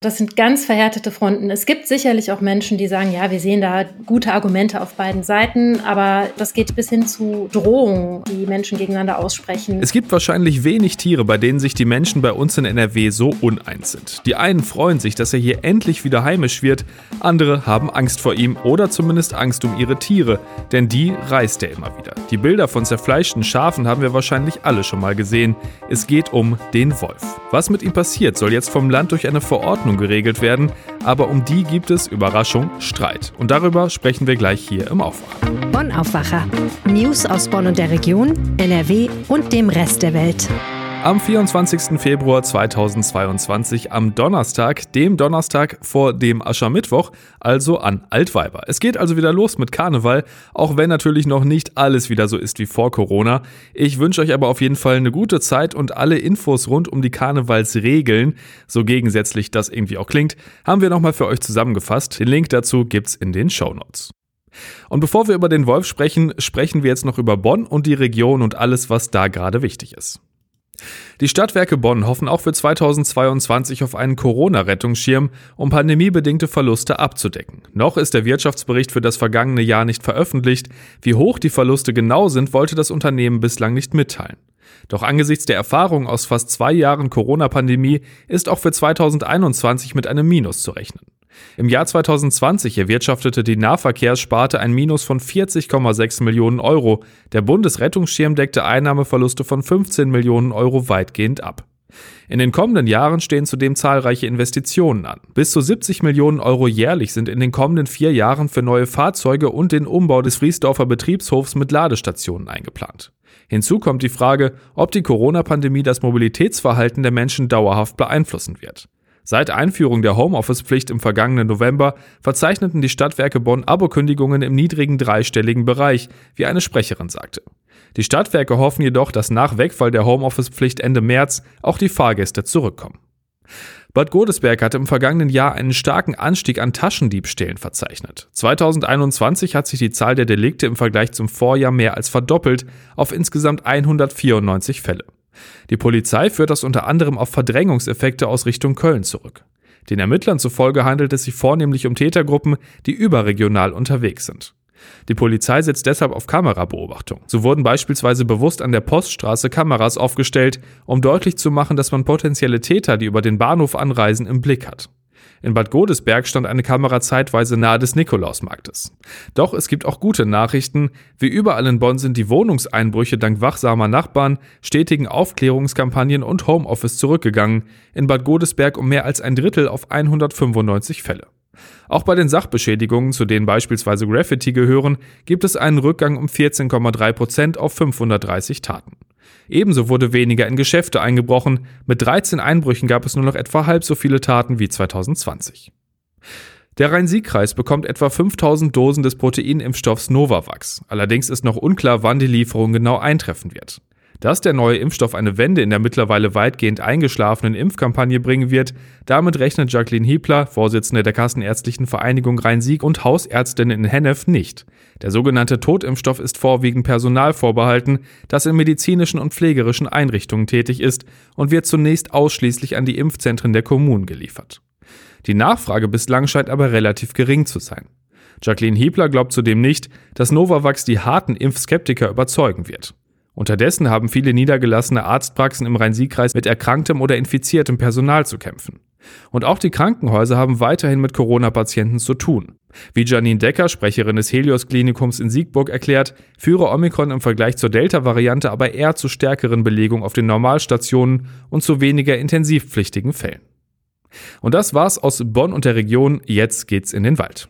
Das sind ganz verhärtete Fronten. Es gibt sicherlich auch Menschen, die sagen, ja, wir sehen da gute Argumente auf beiden Seiten, aber das geht bis hin zu Drohungen, die Menschen gegeneinander aussprechen. Es gibt wahrscheinlich wenig Tiere, bei denen sich die Menschen bei uns in NRW so uneins sind. Die einen freuen sich, dass er hier endlich wieder heimisch wird, andere haben Angst vor ihm oder zumindest Angst um ihre Tiere, denn die reißt er immer wieder. Die Bilder von zerfleischten Schafen haben wir wahrscheinlich alle schon mal gesehen. Es geht um den Wolf. Was mit ihm passiert, soll jetzt vom Land durch eine Verordnung Ordnung geregelt werden, aber um die gibt es, Überraschung, Streit. Und darüber sprechen wir gleich hier im Aufwacher. Bonn Aufwacher. News aus Bonn und der Region, NRW und dem Rest der Welt. Am 24. Februar 2022, am Donnerstag, dem Donnerstag vor dem Aschermittwoch, also an Altweiber. Es geht also wieder los mit Karneval, auch wenn natürlich noch nicht alles wieder so ist wie vor Corona. Ich wünsche euch aber auf jeden Fall eine gute Zeit und alle Infos rund um die Karnevalsregeln, so gegensätzlich das irgendwie auch klingt, haben wir nochmal für euch zusammengefasst. Den Link dazu gibt's in den Show Notes. Und bevor wir über den Wolf sprechen, sprechen wir jetzt noch über Bonn und die Region und alles, was da gerade wichtig ist. Die Stadtwerke Bonn hoffen auch für 2022 auf einen Corona-Rettungsschirm, um pandemiebedingte Verluste abzudecken. Noch ist der Wirtschaftsbericht für das vergangene Jahr nicht veröffentlicht. Wie hoch die Verluste genau sind, wollte das Unternehmen bislang nicht mitteilen. Doch angesichts der Erfahrung aus fast zwei Jahren Corona-Pandemie ist auch für 2021 mit einem Minus zu rechnen. Im Jahr 2020 erwirtschaftete die Nahverkehrssparte ein Minus von 40,6 Millionen Euro. Der Bundesrettungsschirm deckte Einnahmeverluste von 15 Millionen Euro weitgehend ab. In den kommenden Jahren stehen zudem zahlreiche Investitionen an. Bis zu 70 Millionen Euro jährlich sind in den kommenden vier Jahren für neue Fahrzeuge und den Umbau des Friesdorfer Betriebshofs mit Ladestationen eingeplant. Hinzu kommt die Frage, ob die Corona-Pandemie das Mobilitätsverhalten der Menschen dauerhaft beeinflussen wird. Seit Einführung der Homeoffice-Pflicht im vergangenen November verzeichneten die Stadtwerke Bonn Abokündigungen im niedrigen dreistelligen Bereich, wie eine Sprecherin sagte. Die Stadtwerke hoffen jedoch, dass nach Wegfall der Homeoffice-Pflicht Ende März auch die Fahrgäste zurückkommen. Bad Godesberg hatte im vergangenen Jahr einen starken Anstieg an Taschendiebstählen verzeichnet. 2021 hat sich die Zahl der Delikte im Vergleich zum Vorjahr mehr als verdoppelt auf insgesamt 194 Fälle. Die Polizei führt das unter anderem auf Verdrängungseffekte aus Richtung Köln zurück. Den Ermittlern zufolge handelt es sich vornehmlich um Tätergruppen, die überregional unterwegs sind. Die Polizei setzt deshalb auf Kamerabeobachtung. So wurden beispielsweise bewusst an der Poststraße Kameras aufgestellt, um deutlich zu machen, dass man potenzielle Täter, die über den Bahnhof anreisen, im Blick hat. In Bad Godesberg stand eine Kamera zeitweise nahe des Nikolausmarktes. Doch es gibt auch gute Nachrichten. Wie überall in Bonn sind die Wohnungseinbrüche dank wachsamer Nachbarn, stetigen Aufklärungskampagnen und Homeoffice zurückgegangen. In Bad Godesberg um mehr als ein Drittel auf 195 Fälle. Auch bei den Sachbeschädigungen, zu denen beispielsweise Graffiti gehören, gibt es einen Rückgang um 14,3 Prozent auf 530 Taten. Ebenso wurde weniger in Geschäfte eingebrochen. Mit 13 Einbrüchen gab es nur noch etwa halb so viele Taten wie 2020. Der Rhein-Sieg-Kreis bekommt etwa 5000 Dosen des Proteinimpfstoffs Novavax. Allerdings ist noch unklar, wann die Lieferung genau eintreffen wird. Dass der neue Impfstoff eine Wende in der mittlerweile weitgehend eingeschlafenen Impfkampagne bringen wird, damit rechnet Jacqueline Hiebler, Vorsitzende der Kassenärztlichen Vereinigung Rhein-Sieg und Hausärztin in Hennef, nicht. Der sogenannte Totimpfstoff ist vorwiegend Personal vorbehalten, das in medizinischen und pflegerischen Einrichtungen tätig ist und wird zunächst ausschließlich an die Impfzentren der Kommunen geliefert. Die Nachfrage bislang scheint aber relativ gering zu sein. Jacqueline Hiebler glaubt zudem nicht, dass Novavax die harten Impfskeptiker überzeugen wird. Unterdessen haben viele niedergelassene Arztpraxen im Rhein-Sieg-Kreis mit erkranktem oder infiziertem Personal zu kämpfen. Und auch die Krankenhäuser haben weiterhin mit Corona-Patienten zu tun. Wie Janine Decker, Sprecherin des Helios-Klinikums in Siegburg, erklärt, führe Omikron im Vergleich zur Delta-Variante aber eher zu stärkeren Belegungen auf den Normalstationen und zu weniger intensivpflichtigen Fällen. Und das war's aus Bonn und der Region. Jetzt geht's in den Wald.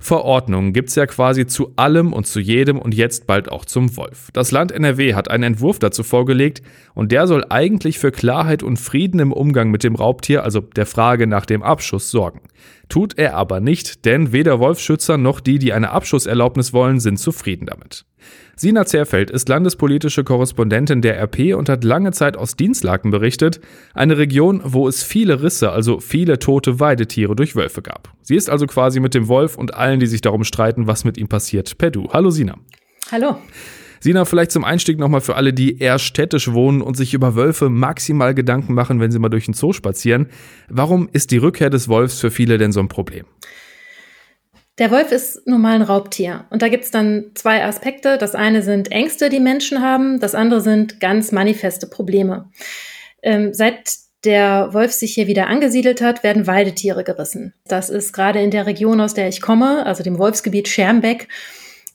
Verordnungen gibt's ja quasi zu allem und zu jedem und jetzt bald auch zum Wolf. Das Land NRW hat einen Entwurf dazu vorgelegt und der soll eigentlich für Klarheit und Frieden im Umgang mit dem Raubtier, also der Frage nach dem Abschuss, sorgen. Tut er aber nicht, denn weder Wolfschützer noch die, die eine Abschusserlaubnis wollen, sind zufrieden damit. Sina Zerfeld ist landespolitische Korrespondentin der RP und hat lange Zeit aus Dienstlaken berichtet, eine Region, wo es viele Risse, also viele tote Weidetiere durch Wölfe gab. Sie ist also quasi mit dem Wolf und allen, die sich darum streiten, was mit ihm passiert, per Du. Hallo Sina. Hallo. Sina, vielleicht zum Einstieg nochmal für alle, die eher städtisch wohnen und sich über Wölfe maximal Gedanken machen, wenn sie mal durch den Zoo spazieren. Warum ist die Rückkehr des Wolfs für viele denn so ein Problem? Der Wolf ist nun mal ein Raubtier. Und da gibt es dann zwei Aspekte. Das eine sind Ängste, die Menschen haben. Das andere sind ganz manifeste Probleme. Ähm, seit der Wolf sich hier wieder angesiedelt hat, werden Weidetiere gerissen. Das ist gerade in der Region, aus der ich komme, also dem Wolfsgebiet Schermbeck,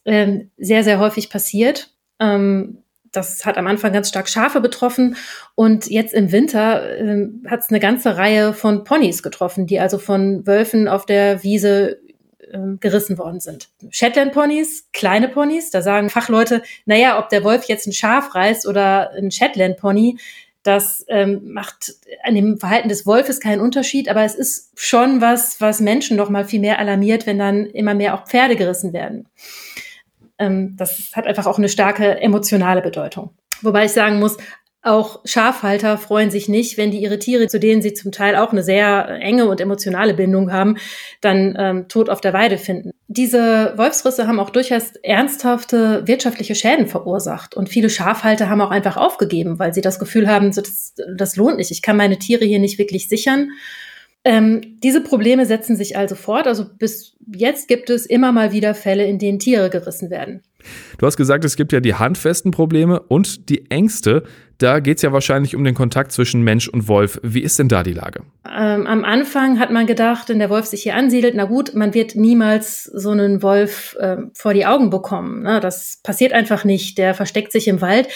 ähm, sehr, sehr häufig passiert. Ähm, das hat am Anfang ganz stark Schafe betroffen und jetzt im Winter ähm, hat es eine ganze Reihe von Ponys getroffen, die also von Wölfen auf der Wiese ähm, gerissen worden sind. Shetland-Ponys, kleine Ponys, da sagen Fachleute, naja, ob der Wolf jetzt ein Schaf reißt oder ein Shetland-Pony, das ähm, macht an dem Verhalten des Wolfes keinen Unterschied, aber es ist schon was, was Menschen noch mal viel mehr alarmiert, wenn dann immer mehr auch Pferde gerissen werden. Ähm, das hat einfach auch eine starke emotionale Bedeutung. Wobei ich sagen muss, auch Schafhalter freuen sich nicht, wenn die ihre Tiere, zu denen sie zum Teil auch eine sehr enge und emotionale Bindung haben, dann ähm, tot auf der Weide finden. Diese Wolfsrisse haben auch durchaus ernsthafte wirtschaftliche Schäden verursacht. Und viele Schafhalter haben auch einfach aufgegeben, weil sie das Gefühl haben, das, das lohnt nicht. Ich kann meine Tiere hier nicht wirklich sichern. Ähm, diese Probleme setzen sich also fort. Also bis jetzt gibt es immer mal wieder Fälle, in denen Tiere gerissen werden. Du hast gesagt, es gibt ja die handfesten Probleme und die Ängste. Da geht es ja wahrscheinlich um den Kontakt zwischen Mensch und Wolf. Wie ist denn da die Lage? Ähm, am Anfang hat man gedacht, wenn der Wolf sich hier ansiedelt, na gut, man wird niemals so einen Wolf äh, vor die Augen bekommen. Ne? Das passiert einfach nicht. Der versteckt sich im Wald.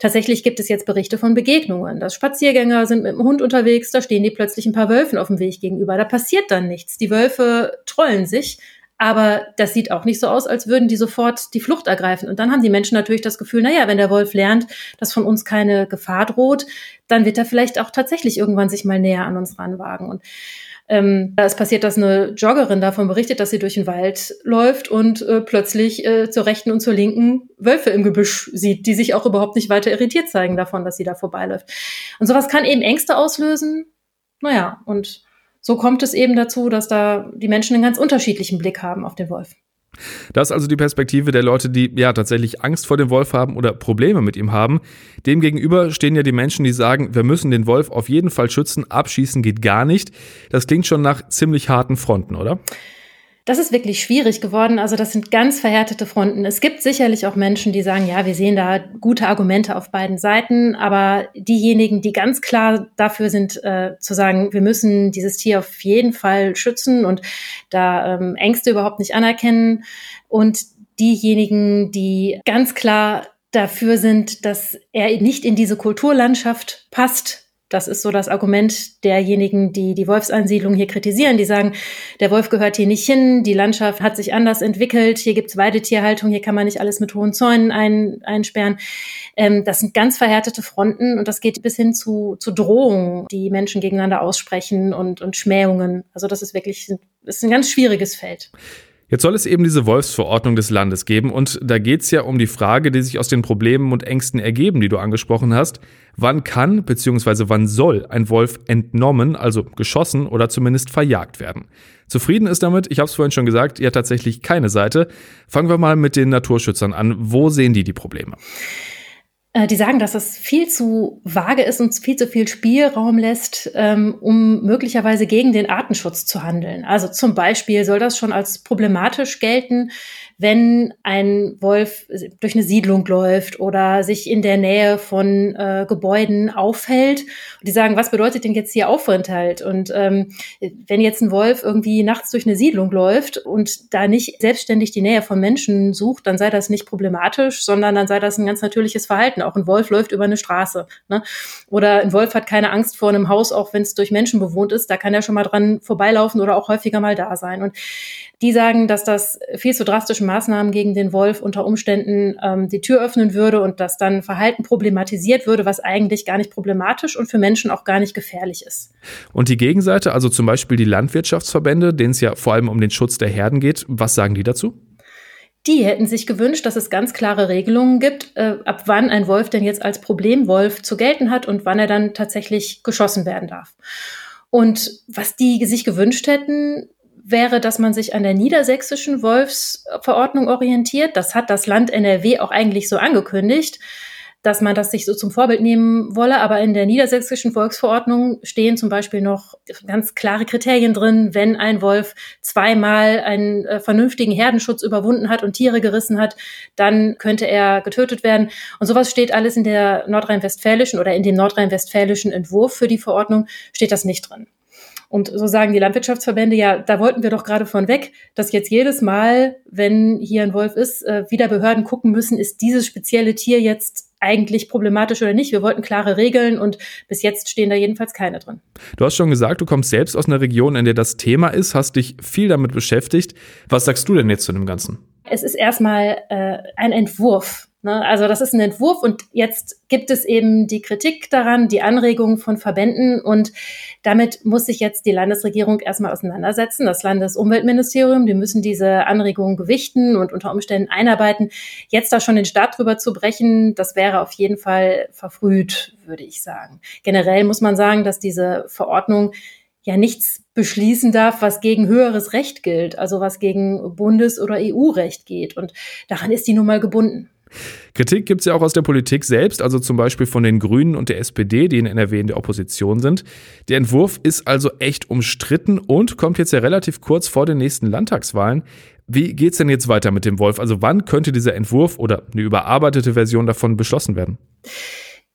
Tatsächlich gibt es jetzt Berichte von Begegnungen. Dass Spaziergänger sind mit dem Hund unterwegs, da stehen die plötzlich ein paar Wölfen auf dem Weg gegenüber. Da passiert dann nichts. Die Wölfe trollen sich aber das sieht auch nicht so aus, als würden die sofort die Flucht ergreifen. Und dann haben die Menschen natürlich das Gefühl, naja, wenn der Wolf lernt, dass von uns keine Gefahr droht, dann wird er vielleicht auch tatsächlich irgendwann sich mal näher an uns ranwagen. Und ähm, es passiert, dass eine Joggerin davon berichtet, dass sie durch den Wald läuft und äh, plötzlich äh, zur rechten und zur linken Wölfe im Gebüsch sieht, die sich auch überhaupt nicht weiter irritiert zeigen davon, dass sie da vorbeiläuft. Und sowas kann eben Ängste auslösen. Naja, und so kommt es eben dazu, dass da die Menschen einen ganz unterschiedlichen Blick haben auf den Wolf. Das ist also die Perspektive der Leute, die ja tatsächlich Angst vor dem Wolf haben oder Probleme mit ihm haben. Demgegenüber stehen ja die Menschen, die sagen, wir müssen den Wolf auf jeden Fall schützen, abschießen geht gar nicht. Das klingt schon nach ziemlich harten Fronten, oder? Das ist wirklich schwierig geworden. Also das sind ganz verhärtete Fronten. Es gibt sicherlich auch Menschen, die sagen, ja, wir sehen da gute Argumente auf beiden Seiten, aber diejenigen, die ganz klar dafür sind, äh, zu sagen, wir müssen dieses Tier auf jeden Fall schützen und da ähm, Ängste überhaupt nicht anerkennen und diejenigen, die ganz klar dafür sind, dass er nicht in diese Kulturlandschaft passt, das ist so das Argument derjenigen, die die Wolfsansiedlung hier kritisieren. Die sagen, der Wolf gehört hier nicht hin, die Landschaft hat sich anders entwickelt, hier gibt's Weidetierhaltung, hier kann man nicht alles mit hohen Zäunen ein, einsperren. Ähm, das sind ganz verhärtete Fronten und das geht bis hin zu, zu Drohungen, die Menschen gegeneinander aussprechen und, und Schmähungen. Also das ist wirklich das ist ein ganz schwieriges Feld. Jetzt soll es eben diese Wolfsverordnung des Landes geben und da geht es ja um die Frage, die sich aus den Problemen und Ängsten ergeben, die du angesprochen hast. Wann kann bzw. wann soll ein Wolf entnommen, also geschossen oder zumindest verjagt werden? Zufrieden ist damit, ich habe es vorhin schon gesagt, ja tatsächlich keine Seite. Fangen wir mal mit den Naturschützern an. Wo sehen die die Probleme? Äh, die sagen, dass es viel zu vage ist und viel zu viel Spielraum lässt, ähm, um möglicherweise gegen den Artenschutz zu handeln. Also zum Beispiel soll das schon als problematisch gelten, wenn ein Wolf durch eine Siedlung läuft oder sich in der Nähe von äh, Gebäuden aufhält. Und die sagen, was bedeutet denn jetzt hier Aufenthalt? Und ähm, wenn jetzt ein Wolf irgendwie nachts durch eine Siedlung läuft und da nicht selbstständig die Nähe von Menschen sucht, dann sei das nicht problematisch, sondern dann sei das ein ganz natürliches Verhalten. Auch ein Wolf läuft über eine Straße. Ne? Oder ein Wolf hat keine Angst vor einem Haus, auch wenn es durch Menschen bewohnt ist. Da kann er schon mal dran vorbeilaufen oder auch häufiger mal da sein. Und die sagen, dass das viel zu drastische Maßnahmen gegen den Wolf unter Umständen ähm, die Tür öffnen würde und dass dann Verhalten problematisiert würde, was eigentlich gar nicht problematisch und für Menschen auch gar nicht gefährlich ist. Und die Gegenseite, also zum Beispiel die Landwirtschaftsverbände, denen es ja vor allem um den Schutz der Herden geht, was sagen die dazu? Die hätten sich gewünscht, dass es ganz klare Regelungen gibt, äh, ab wann ein Wolf denn jetzt als Problemwolf zu gelten hat und wann er dann tatsächlich geschossen werden darf. Und was die sich gewünscht hätten, wäre, dass man sich an der niedersächsischen Wolfsverordnung orientiert. Das hat das Land NRW auch eigentlich so angekündigt dass man das sich so zum Vorbild nehmen wolle. Aber in der niedersächsischen Volksverordnung stehen zum Beispiel noch ganz klare Kriterien drin, wenn ein Wolf zweimal einen äh, vernünftigen Herdenschutz überwunden hat und Tiere gerissen hat, dann könnte er getötet werden. Und sowas steht alles in der nordrhein-westfälischen oder in dem nordrhein-westfälischen Entwurf für die Verordnung steht das nicht drin. Und so sagen die Landwirtschaftsverbände, ja, da wollten wir doch gerade von weg, dass jetzt jedes Mal, wenn hier ein Wolf ist, äh, wieder Behörden gucken müssen, ist dieses spezielle Tier jetzt eigentlich problematisch oder nicht. Wir wollten klare Regeln und bis jetzt stehen da jedenfalls keine drin. Du hast schon gesagt, du kommst selbst aus einer Region, in der das Thema ist, hast dich viel damit beschäftigt. Was sagst du denn jetzt zu dem Ganzen? Es ist erstmal äh, ein Entwurf Ne? Also das ist ein Entwurf und jetzt gibt es eben die Kritik daran, die Anregungen von Verbänden und damit muss sich jetzt die Landesregierung erstmal auseinandersetzen. Das Landesumweltministerium, die müssen diese Anregungen gewichten und unter Umständen einarbeiten. Jetzt da schon den Start drüber zu brechen, das wäre auf jeden Fall verfrüht, würde ich sagen. Generell muss man sagen, dass diese Verordnung ja nichts beschließen darf, was gegen höheres Recht gilt, also was gegen Bundes- oder EU-Recht geht. Und daran ist die nun mal gebunden. Kritik gibt es ja auch aus der Politik selbst, also zum Beispiel von den Grünen und der SPD, die in NRW in der Opposition sind. Der Entwurf ist also echt umstritten und kommt jetzt ja relativ kurz vor den nächsten Landtagswahlen. Wie geht's denn jetzt weiter mit dem Wolf? Also wann könnte dieser Entwurf oder eine überarbeitete Version davon beschlossen werden?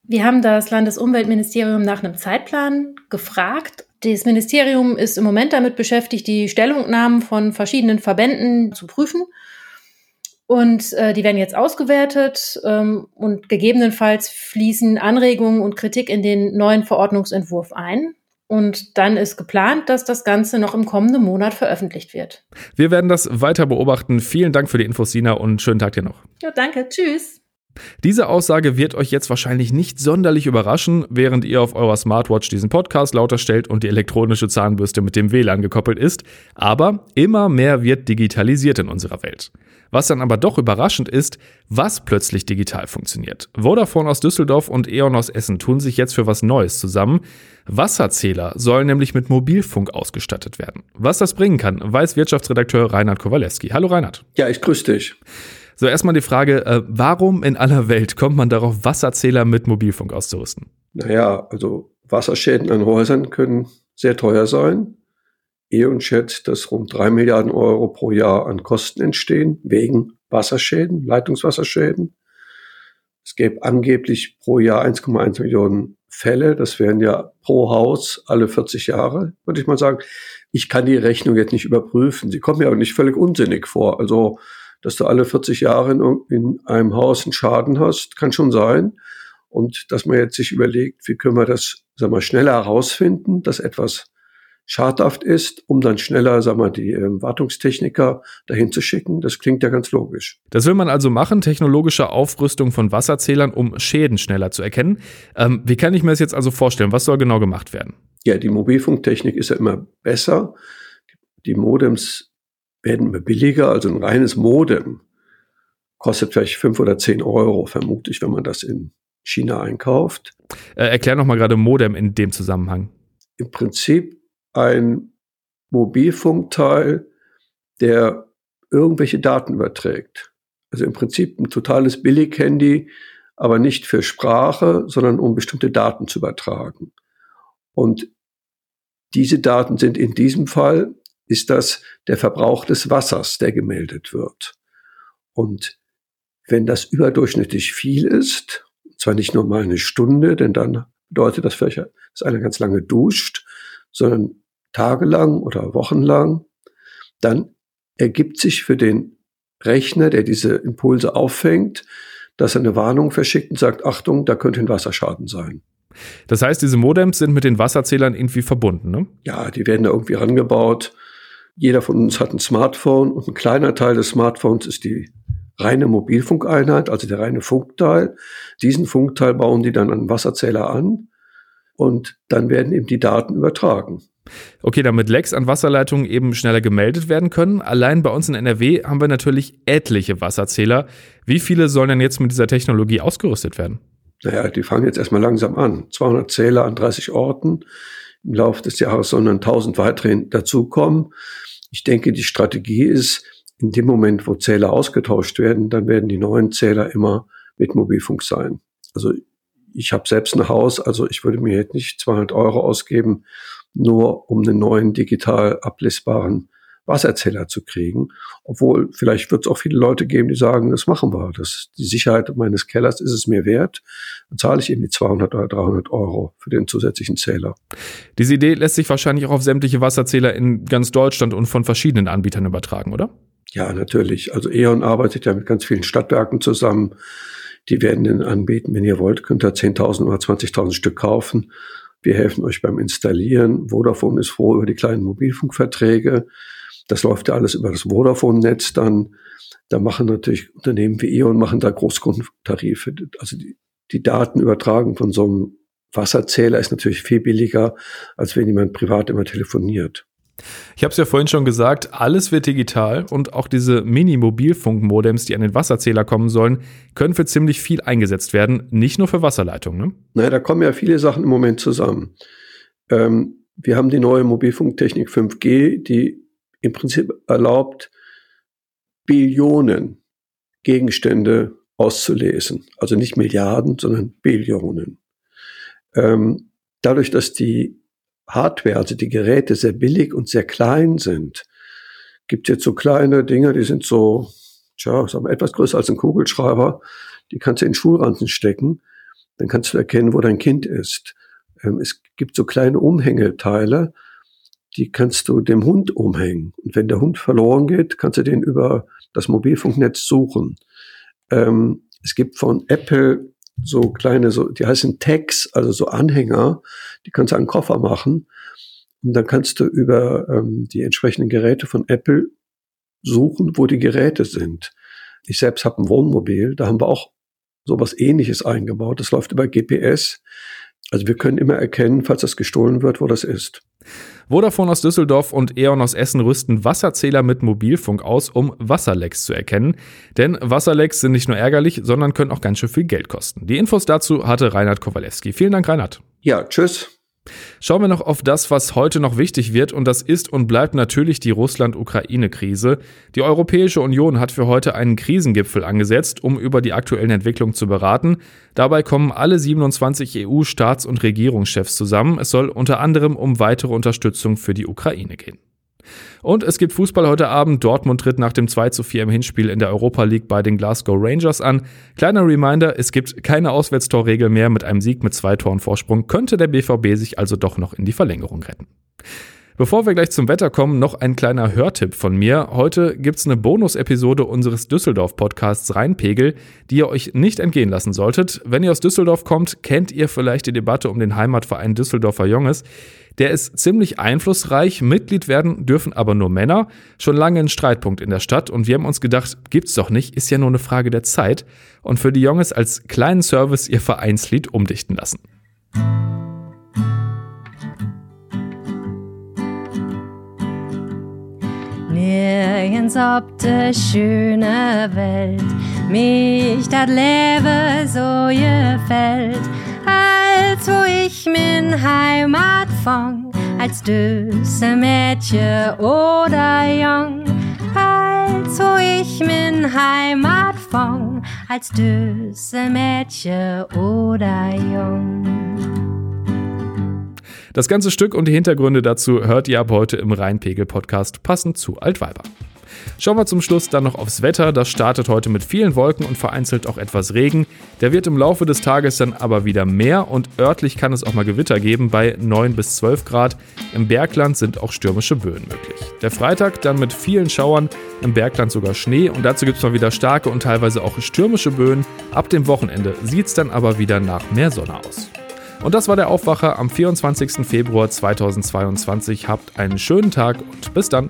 Wir haben das Landesumweltministerium nach einem Zeitplan gefragt. Das Ministerium ist im Moment damit beschäftigt, die Stellungnahmen von verschiedenen Verbänden zu prüfen und äh, die werden jetzt ausgewertet ähm, und gegebenenfalls fließen Anregungen und Kritik in den neuen Verordnungsentwurf ein. Und dann ist geplant, dass das Ganze noch im kommenden Monat veröffentlicht wird. Wir werden das weiter beobachten. Vielen Dank für die Infos, Sina, und schönen Tag dir noch. Ja, danke. Tschüss. Diese Aussage wird euch jetzt wahrscheinlich nicht sonderlich überraschen, während ihr auf eurer Smartwatch diesen Podcast lauter stellt und die elektronische Zahnbürste mit dem WLAN gekoppelt ist. Aber immer mehr wird digitalisiert in unserer Welt. Was dann aber doch überraschend ist, was plötzlich digital funktioniert. Vodafone aus Düsseldorf und E.ON aus Essen tun sich jetzt für was Neues zusammen. Wasserzähler sollen nämlich mit Mobilfunk ausgestattet werden. Was das bringen kann, weiß Wirtschaftsredakteur Reinhard Kowalewski. Hallo Reinhard. Ja, ich grüße dich. So, erstmal die Frage, äh, warum in aller Welt kommt man darauf, Wasserzähler mit Mobilfunk auszurüsten? Naja, also Wasserschäden an Häusern können sehr teuer sein. E.ON schätzt, dass rund drei Milliarden Euro pro Jahr an Kosten entstehen wegen Wasserschäden, Leitungswasserschäden. Es gäbe angeblich pro Jahr 1,1 Millionen Fälle. Das wären ja pro Haus alle 40 Jahre, würde ich mal sagen. Ich kann die Rechnung jetzt nicht überprüfen. Sie kommt mir aber nicht völlig unsinnig vor. Also, dass du alle 40 Jahre in, in einem Haus einen Schaden hast, kann schon sein. Und dass man jetzt sich überlegt, wie können wir das, sag mal, schneller herausfinden, dass etwas schadhaft ist, um dann schneller, sag mal, die ähm, Wartungstechniker dahin zu schicken. Das klingt ja ganz logisch. Das will man also machen, technologische Aufrüstung von Wasserzählern, um Schäden schneller zu erkennen. Ähm, wie kann ich mir das jetzt also vorstellen? Was soll genau gemacht werden? Ja, die Mobilfunktechnik ist ja immer besser. Die Modems werden immer billiger. Also ein reines Modem kostet vielleicht fünf oder zehn Euro, vermute ich, wenn man das in China einkauft. Äh, erklär noch mal gerade Modem in dem Zusammenhang. Im Prinzip ein Mobilfunkteil, der irgendwelche Daten überträgt. Also im Prinzip ein totales Billig-Handy, aber nicht für Sprache, sondern um bestimmte Daten zu übertragen. Und diese Daten sind in diesem Fall, ist das der Verbrauch des Wassers, der gemeldet wird. Und wenn das überdurchschnittlich viel ist, zwar nicht nur mal eine Stunde, denn dann bedeutet das vielleicht, dass einer ganz lange duscht, sondern tagelang oder wochenlang, dann ergibt sich für den Rechner, der diese Impulse auffängt, dass er eine Warnung verschickt und sagt, Achtung, da könnte ein Wasserschaden sein. Das heißt, diese Modems sind mit den Wasserzählern irgendwie verbunden, ne? Ja, die werden da irgendwie rangebaut. Jeder von uns hat ein Smartphone und ein kleiner Teil des Smartphones ist die reine Mobilfunkeinheit, also der reine Funkteil. Diesen Funkteil bauen die dann an Wasserzähler an und dann werden eben die Daten übertragen. Okay, damit Lecks an Wasserleitungen eben schneller gemeldet werden können. Allein bei uns in NRW haben wir natürlich etliche Wasserzähler. Wie viele sollen denn jetzt mit dieser Technologie ausgerüstet werden? Naja, die fangen jetzt erstmal langsam an. 200 Zähler an 30 Orten. Im Laufe des Jahres dann 1000 weitere dazukommen. Ich denke, die Strategie ist, in dem Moment, wo Zähler ausgetauscht werden, dann werden die neuen Zähler immer mit Mobilfunk sein. Also ich habe selbst ein Haus, also ich würde mir jetzt nicht 200 Euro ausgeben, nur um einen neuen digital ablesbaren Wasserzähler zu kriegen. Obwohl vielleicht wird es auch viele Leute geben, die sagen, das machen wir. Das, die Sicherheit meines Kellers ist es mir wert. Dann zahle ich eben die 200 oder 300 Euro für den zusätzlichen Zähler. Diese Idee lässt sich wahrscheinlich auch auf sämtliche Wasserzähler in ganz Deutschland und von verschiedenen Anbietern übertragen, oder? Ja, natürlich. Also E.ON arbeitet ja mit ganz vielen Stadtwerken zusammen. Die werden den anbieten. Wenn ihr wollt, könnt ihr 10.000 oder 20.000 Stück kaufen. Wir helfen euch beim Installieren. Vodafone ist froh über die kleinen Mobilfunkverträge. Das läuft ja alles über das Vodafone-Netz dann. Da machen natürlich Unternehmen wie E.ON machen da Großkundentarife. Also die, die Daten übertragen von so einem Wasserzähler ist natürlich viel billiger, als wenn jemand privat immer telefoniert. Ich habe es ja vorhin schon gesagt, alles wird digital und auch diese Mini-Mobilfunk-Modems, die an den Wasserzähler kommen sollen, können für ziemlich viel eingesetzt werden, nicht nur für Wasserleitungen. Ne? Naja, da kommen ja viele Sachen im Moment zusammen. Ähm, wir haben die neue Mobilfunktechnik 5G, die im Prinzip erlaubt, Billionen Gegenstände auszulesen. Also nicht Milliarden, sondern Billionen. Ähm, dadurch, dass die Hardware, also die Geräte sehr billig und sehr klein sind, gibt jetzt so kleine Dinge, die sind so, tja, sagen wir, etwas größer als ein Kugelschreiber. Die kannst du in Schulranzen stecken. Dann kannst du erkennen, wo dein Kind ist. Ähm, es gibt so kleine Umhängeteile, die kannst du dem Hund umhängen. Und wenn der Hund verloren geht, kannst du den über das Mobilfunknetz suchen. Ähm, es gibt von Apple so kleine, so, die heißen Tags, also so Anhänger, die kannst du an Koffer machen. Und dann kannst du über ähm, die entsprechenden Geräte von Apple suchen, wo die Geräte sind. Ich selbst habe ein Wohnmobil, da haben wir auch sowas ähnliches eingebaut. Das läuft über GPS. Also wir können immer erkennen, falls das gestohlen wird, wo das ist. Vodafone aus Düsseldorf und E.ON aus Essen rüsten Wasserzähler mit Mobilfunk aus, um Wasserlecks zu erkennen. Denn Wasserlecks sind nicht nur ärgerlich, sondern können auch ganz schön viel Geld kosten. Die Infos dazu hatte Reinhard Kowalewski. Vielen Dank, Reinhard. Ja, tschüss. Schauen wir noch auf das, was heute noch wichtig wird, und das ist und bleibt natürlich die Russland-Ukraine-Krise. Die Europäische Union hat für heute einen Krisengipfel angesetzt, um über die aktuellen Entwicklungen zu beraten. Dabei kommen alle 27 EU-Staats- und Regierungschefs zusammen. Es soll unter anderem um weitere Unterstützung für die Ukraine gehen. Und es gibt Fußball heute Abend. Dortmund tritt nach dem 2 zu 4 im Hinspiel in der Europa League bei den Glasgow Rangers an. Kleiner Reminder, es gibt keine Auswärtstorregel mehr. Mit einem Sieg mit zwei Toren Vorsprung könnte der BVB sich also doch noch in die Verlängerung retten. Bevor wir gleich zum Wetter kommen, noch ein kleiner Hörtipp von mir. Heute gibt's eine Bonus-Episode unseres Düsseldorf-Podcasts Rheinpegel, die ihr euch nicht entgehen lassen solltet. Wenn ihr aus Düsseldorf kommt, kennt ihr vielleicht die Debatte um den Heimatverein Düsseldorfer Junges. Der ist ziemlich einflussreich, Mitglied werden dürfen aber nur Männer. Schon lange ein Streitpunkt in der Stadt und wir haben uns gedacht, gibt's doch nicht, ist ja nur eine Frage der Zeit. Und für die Junges als kleinen Service ihr Vereinslied umdichten lassen. Nirgends ob de schöne Welt mich dat Leben so gefällt als wo ich min Heimat fang, als döse Mädchen oder Jung, als wo ich min Heimat fang, als döse Mädchen oder Jung. Das ganze Stück und die Hintergründe dazu hört ihr ab heute im Rheinpegel-Podcast passend zu Altweiber. Schauen wir zum Schluss dann noch aufs Wetter. Das startet heute mit vielen Wolken und vereinzelt auch etwas Regen. Der wird im Laufe des Tages dann aber wieder mehr und örtlich kann es auch mal Gewitter geben bei 9 bis 12 Grad. Im Bergland sind auch stürmische Böen möglich. Der Freitag dann mit vielen Schauern, im Bergland sogar Schnee und dazu gibt es mal wieder starke und teilweise auch stürmische Böen. Ab dem Wochenende sieht es dann aber wieder nach mehr Sonne aus. Und das war der Aufwacher am 24. Februar 2022. Habt einen schönen Tag und bis dann.